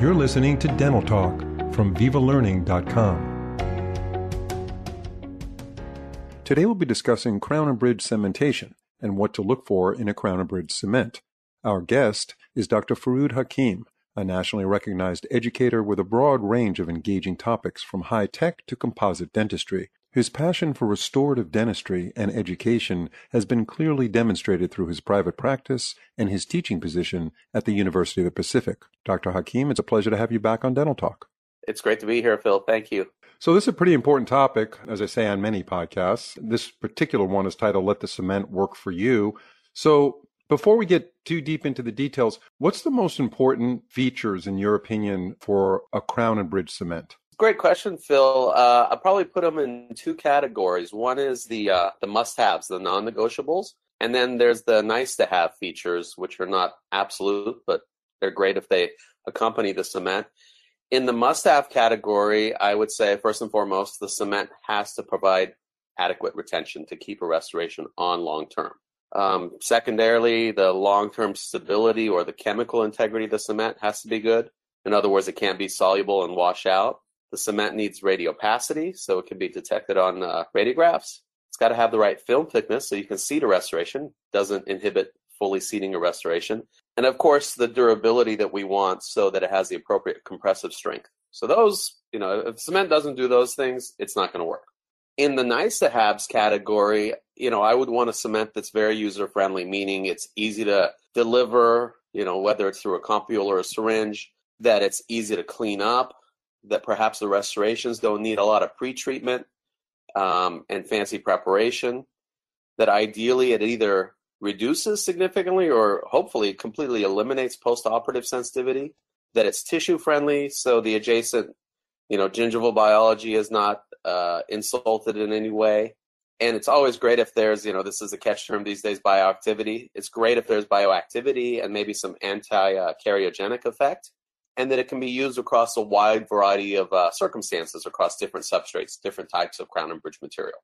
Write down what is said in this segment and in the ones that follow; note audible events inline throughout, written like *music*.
You're listening to Dental Talk from VivaLearning.com. Today we'll be discussing crown and bridge cementation and what to look for in a crown and bridge cement. Our guest is Dr. Foroud Hakim, a nationally recognized educator with a broad range of engaging topics from high tech to composite dentistry. His passion for restorative dentistry and education has been clearly demonstrated through his private practice and his teaching position at the University of the Pacific. Dr. Hakim, it's a pleasure to have you back on Dental Talk. It's great to be here, Phil. Thank you. So, this is a pretty important topic, as I say on many podcasts. This particular one is titled Let the Cement Work for You. So, before we get too deep into the details, what's the most important features, in your opinion, for a crown and bridge cement? Great question, Phil. Uh, I probably put them in two categories. One is the uh, the must-haves, the non-negotiables, and then there's the nice-to-have features, which are not absolute, but they're great if they accompany the cement. In the must-have category, I would say first and foremost, the cement has to provide adequate retention to keep a restoration on long term. Um, secondarily, the long-term stability or the chemical integrity of the cement has to be good. In other words, it can't be soluble and wash out. The cement needs radiopacity, so it can be detected on uh, radiographs. It's got to have the right film thickness so you can seed a restoration. Doesn't inhibit fully seeding a restoration. And of course, the durability that we want so that it has the appropriate compressive strength. So those, you know, if cement doesn't do those things, it's not going to work. In the nice to haves category, you know, I would want a cement that's very user friendly, meaning it's easy to deliver, you know, whether it's through a compule or a syringe, that it's easy to clean up, that perhaps the restorations don't need a lot of pre-treatment um, and fancy preparation. That ideally it either reduces significantly or hopefully completely eliminates post-operative sensitivity. That it's tissue friendly, so the adjacent, you know, gingival biology is not uh, insulted in any way. And it's always great if there's, you know, this is a catch term these days, bioactivity. It's great if there's bioactivity and maybe some anti-cariogenic effect and that it can be used across a wide variety of uh, circumstances across different substrates, different types of crown and bridge material.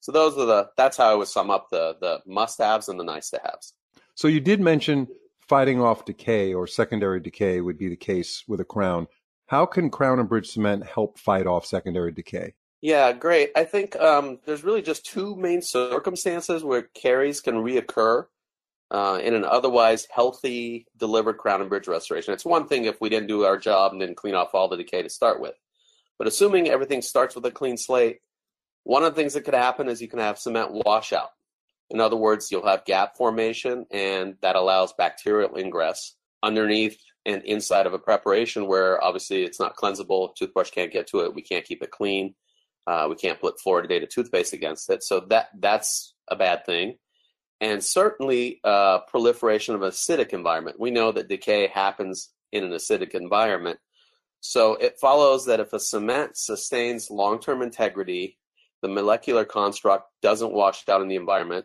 So those are the that's how I would sum up the the must haves and the nice to haves. So you did mention fighting off decay or secondary decay would be the case with a crown. How can crown and bridge cement help fight off secondary decay? Yeah, great. I think um, there's really just two main circumstances where caries can reoccur uh, in an otherwise healthy delivered crown and bridge restoration. It's one thing if we didn't do our job and didn't clean off all the decay to start with. But assuming everything starts with a clean slate, one of the things that could happen is you can have cement washout. In other words, you'll have gap formation, and that allows bacterial ingress underneath and inside of a preparation where obviously it's not cleansable. Toothbrush can't get to it. We can't keep it clean. Uh, we can't put fluoridated toothpaste against it. So that that's a bad thing and certainly uh, proliferation of acidic environment. We know that decay happens in an acidic environment. So it follows that if a cement sustains long-term integrity, the molecular construct doesn't wash out in the environment,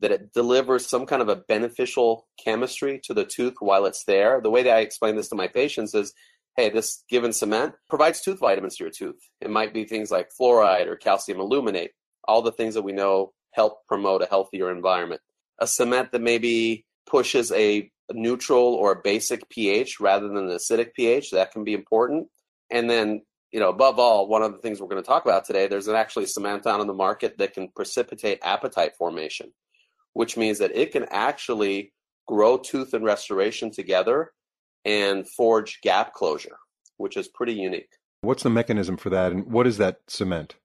that it delivers some kind of a beneficial chemistry to the tooth while it's there. The way that I explain this to my patients is, hey, this given cement provides tooth vitamins to your tooth. It might be things like fluoride or calcium aluminate, all the things that we know help promote a healthier environment. A cement that maybe pushes a neutral or basic pH rather than an acidic pH, that can be important. And then, you know, above all, one of the things we're going to talk about today, there's an actually cement on the market that can precipitate apatite formation, which means that it can actually grow tooth and restoration together and forge gap closure, which is pretty unique. What's the mechanism for that, and what is that cement?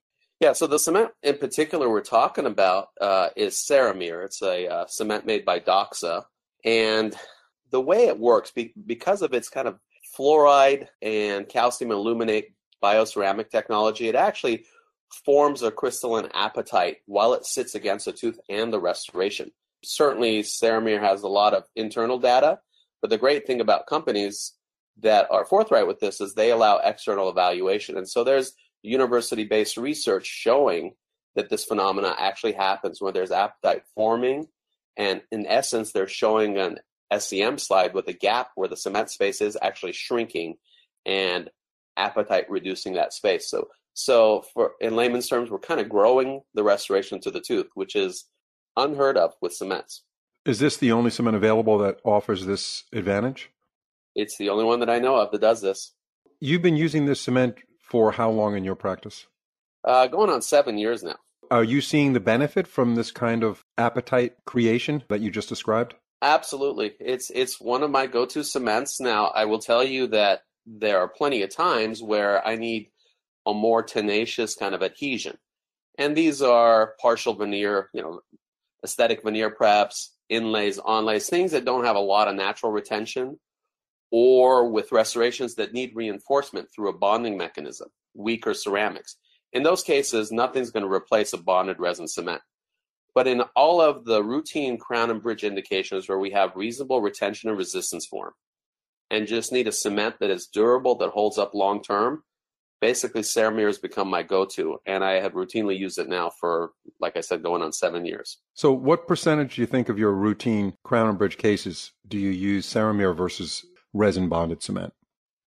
Yeah, so the cement in particular we're talking about uh, is Ceramir. It's a uh, cement made by Doxa. And the way it works, be- because of its kind of fluoride and calcium aluminate bioceramic technology, it actually forms a crystalline apatite while it sits against the tooth and the restoration. Certainly, Ceramir has a lot of internal data, but the great thing about companies that are forthright with this is they allow external evaluation. And so there's university based research showing that this phenomena actually happens when there's apatite forming. And in essence, they're showing an SEM slide with a gap where the cement space is actually shrinking and apatite reducing that space. So, so for in layman's terms, we're kind of growing the restoration to the tooth, which is unheard of with cements. Is this the only cement available that offers this advantage? It's the only one that I know of that does this. You've been using this cement for how long in your practice? Uh, going on seven years now. Are you seeing the benefit from this kind of apatite creation that you just described? Absolutely. It's it's one of my go-to cements. Now, I will tell you that there are plenty of times where I need a more tenacious kind of adhesion. And these are partial veneer, you know, aesthetic veneer preps, inlays, onlays, things that don't have a lot of natural retention, or with restorations that need reinforcement through a bonding mechanism, weaker ceramics. In those cases, nothing's going to replace a bonded resin cement. But in all of the routine crown and bridge indications where we have reasonable retention and resistance form, and just need a cement that is durable, that holds up long term, basically Ceramir has become my go-to, and I have routinely used it now for, like I said, going on seven years. So, what percentage do you think of your routine crown and bridge cases do you use Ceramir versus resin bonded cement?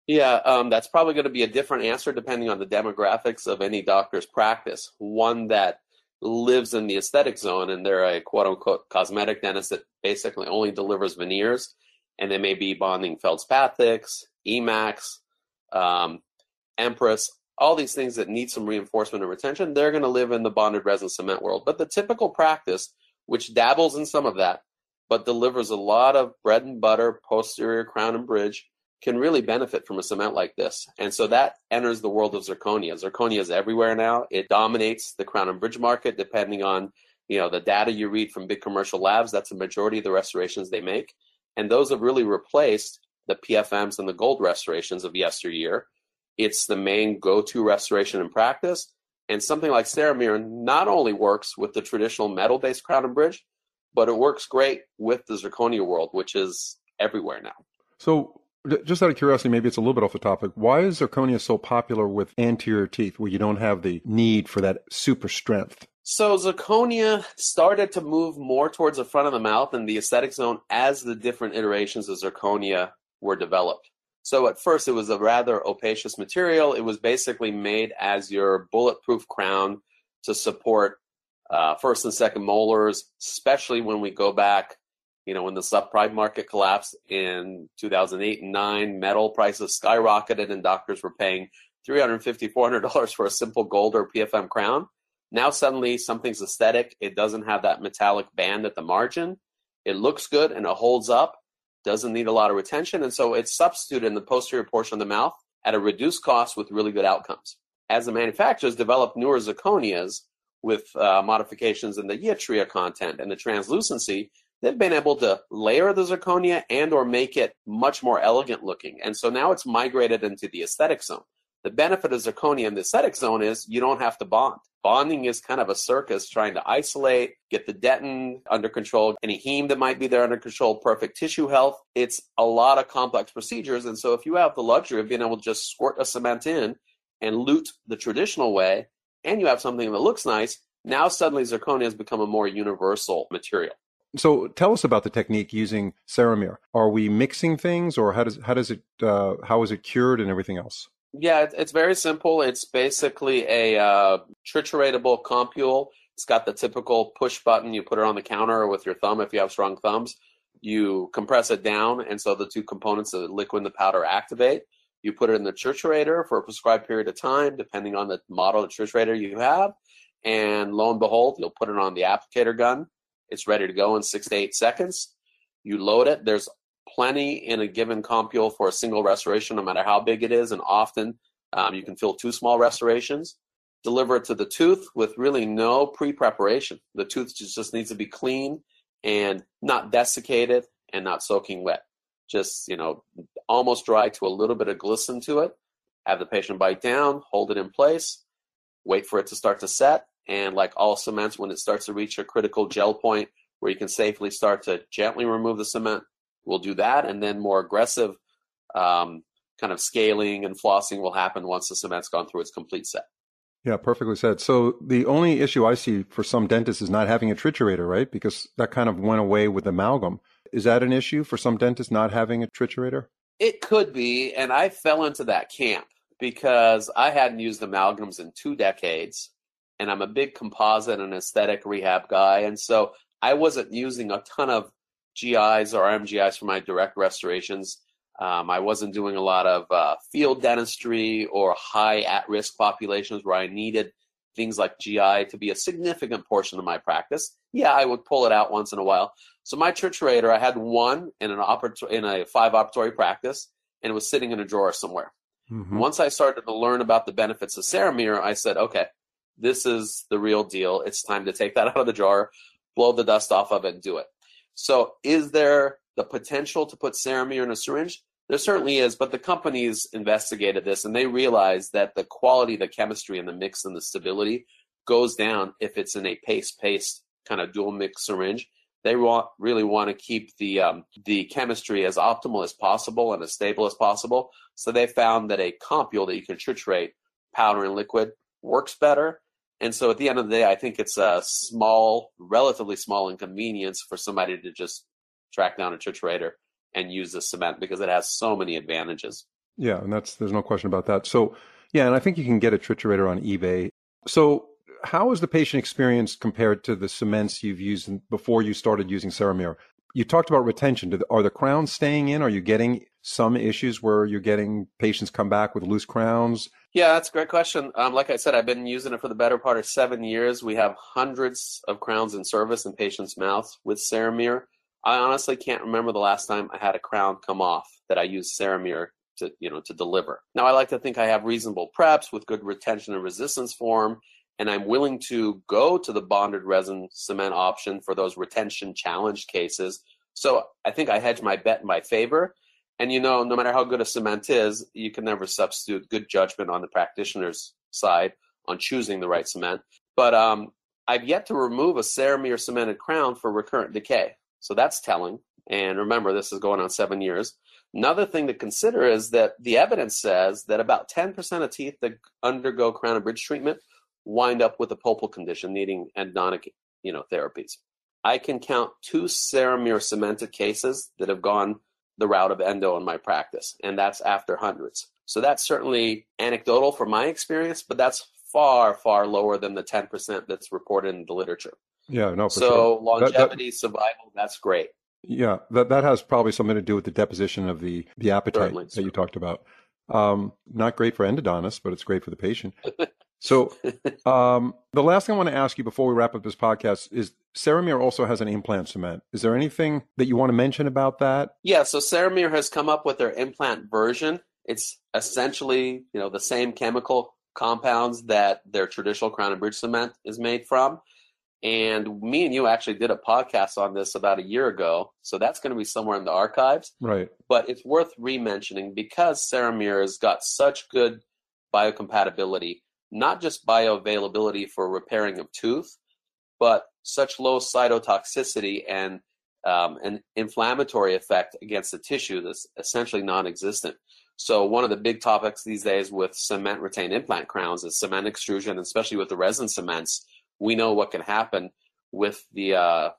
Yeah, um, that's probably going to be a different answer depending on the demographics of any doctor's practice. One that lives in the aesthetic zone and they're a quote unquote cosmetic dentist that basically only delivers veneers, and they may be bonding feldspathics, Emax, um, Empress, all these things that need some reinforcement and retention, they're going to live in the bonded resin cement world. But the typical practice, which dabbles in some of that, but delivers a lot of bread and butter, posterior crown and bridge, can really benefit from a cement like this. And so that enters the world of zirconia. Zirconia is everywhere now. It dominates the crown and bridge market, depending on you know the data you read from big commercial labs. That's the majority of the restorations they make, and those have really replaced the PFMs and the gold restorations of yesteryear. It's the main go-to restoration in practice. And something like Ceramir not only works with the traditional metal-based crown and bridge, but it works great with the zirconia world, which is everywhere now. So, just out of curiosity, maybe it's a little bit off the topic. Why is zirconia so popular with anterior teeth, where you don't have the need for that super strength? So zirconia started to move more towards the front of the mouth and the aesthetic zone as the different iterations of zirconia were developed. So at first, it was a rather opacious material. It was basically made as your bulletproof crown to support uh, first and second molars, especially when we go back, you know, when the subprime market collapsed in 2008 and 9, metal prices skyrocketed and doctors were paying $350, $400 for a simple gold or PFM crown. Now suddenly something's aesthetic. It doesn't have that metallic band at the margin. It looks good and it holds up doesn't need a lot of retention, and so it's substituted in the posterior portion of the mouth at a reduced cost with really good outcomes. As the manufacturers develop newer zirconias with uh, modifications in the yttria content and the translucency, they've been able to layer the zirconia and or make it much more elegant looking. And so now it's migrated into the aesthetic zone. The benefit of zirconia in the aesthetic zone is you don't have to bond. Bonding is kind of a circus trying to isolate, get the dentin under control, any heme that might be there under control, perfect tissue health. It's a lot of complex procedures. And so if you have the luxury of being able to just squirt a cement in and lute the traditional way, and you have something that looks nice, now suddenly zirconia has become a more universal material. So tell us about the technique using Ceramir. Are we mixing things, or how does how does it uh, how is it cured and everything else? Yeah, it's very simple. It's basically a uh, trituratable compule. It's got the typical push button. You put it on the counter with your thumb if you have strong thumbs. You compress it down, and so the two components, the liquid and the powder, activate. You put it in the church triturator for a prescribed period of time, depending on the model of triturator you have. And lo and behold, you'll put it on the applicator gun. It's ready to go in six to eight seconds. You load it. There's plenty in a given compule for a single restoration, no matter how big it is. And often um, you can fill two small restorations. Deliver it to the tooth with really no pre preparation. The tooth just needs to be clean and not desiccated and not soaking wet. Just, you know, almost dry to a little bit of glisten to it. Have the patient bite down, hold it in place, wait for it to start to set. And like all cements, when it starts to reach a critical gel point where you can safely start to gently remove the cement, we'll do that, and then more aggressive um, kind of scaling and flossing will happen once the cement's gone through its complete set. Yeah, perfectly said. So the only issue I see for some dentists is not having a triturator, right? Because that kind of went away with amalgam. Is that an issue for some dentists not having a triturator? It could be, and I fell into that camp because I hadn't used amalgams in two decades, and I'm a big composite and aesthetic rehab guy, and so I wasn't using a ton of GIs or MGIs for my direct restorations. Um, I wasn't doing a lot of uh, field dentistry or high at risk populations where I needed things like GI to be a significant portion of my practice. Yeah, I would pull it out once in a while. So my triturator, I had one in an oper- in a five operatory practice, and it was sitting in a drawer somewhere. Mm-hmm. Once I started to learn about the benefits of Ceramir, I said, okay, this is the real deal. It's time to take that *laughs* out of the jar, blow the dust off of it, and do it. So, is there the potential to put Ceramir in a syringe? There certainly is, but the companies investigated this and they realized that the quality, the chemistry, and the mix and the stability goes down if it's in a paste paste kind of dual mix syringe. They want really want to keep the um, the chemistry as optimal as possible and as stable as possible. So they found that a compule that you can triturate powder and liquid works better. And so at the end of the day, I think it's a small, relatively small inconvenience for somebody to just track down a triturator and use the cement because it has so many advantages. Yeah, and that's there's no question about that. So yeah, and I think you can get a triturator on eBay. So how is the patient experience compared to the cements you've used before you started using Ceramir? You talked about retention. Are the crowns staying in? Are you getting some issues where you're getting patients come back with loose crowns? Yeah, that's a great question. Um, like I said, I've been using it for the better part of seven years. We have hundreds of crowns in service in patients' mouths with Ceramir. I honestly can't remember the last time I had a crown come off that I used Ceramir to, you know, to deliver. Now, I like to think I have reasonable preps with good retention and resistance form, and I'm willing to go to the bonded resin cement option for those retention challenge cases. So I think I hedge my bet in my favor. And you know, no matter how good a cement is, you can never substitute good judgment on the practitioner's side on choosing the right cement. But um, I've yet to remove a Ceramir cemented crown for recurrent decay. So that's telling. And remember, this is going on seven years. Another thing to consider is that the evidence says that about 10% of teeth that undergo crown and bridge treatment wind up with a pulpal condition needing endodontic you know, therapies. I can count two Ceramir cemented cases that have gone the route of endo in my practice, and that's after hundreds. So that's certainly anecdotal from my experience, but that's far, far lower than the 10% that's reported in the literature. Yeah, no, so sure. longevity, that, that, survival, that's great. Yeah, that that has probably something to do with the deposition of the the apatite certainly, that you talked about. Um, not great for endodontists, but it's great for the patient. *laughs* So, um, the last thing I want to ask you before we wrap up this podcast is Ceramir also has an implant cement. Is there anything that you want to mention about that? Yeah, so Ceramir has come up with their implant version. It's essentially, you know, the same chemical compounds that their traditional crown and bridge cement is made from. And me and you actually did a podcast on this about a year ago. So that's going to be somewhere in the archives. Right. But it's worth re-mentioning because Ceramir has got such good biocompatibility, not just bioavailability for repairing of tooth, but such low cytotoxicity and um, an inflammatory effect against the tissue that's essentially non-existent. So one of the big topics these days with cement retained implant crowns is cement extrusion, especially with the resin cements we know what can happen with the uh,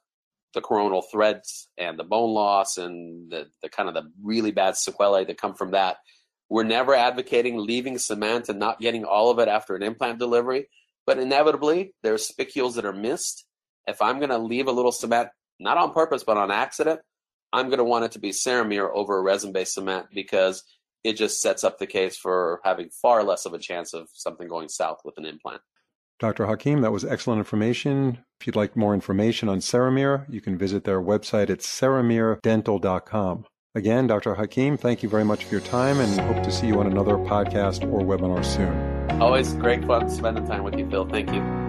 the coronal threads and the bone loss and the, the kind of the really bad sequelae that come from that. We're never advocating leaving cement and not getting all of it after an implant delivery, but inevitably there's spicules that are missed. If I'm going to leave a little cement, not on purpose but on accident, I'm going to want it to be Ceramir over a resin-based cement because it just sets up the case for having far less of a chance of something going south with an implant. Dr. Hakim, that was excellent information. If you'd like more information on Ceramir, you can visit their website at ceramirdental.com. Again, Dr. Hakim, thank you very much for your time and hope to see you on another podcast or webinar soon. Always great fun spending time with you, Phil. Thank you.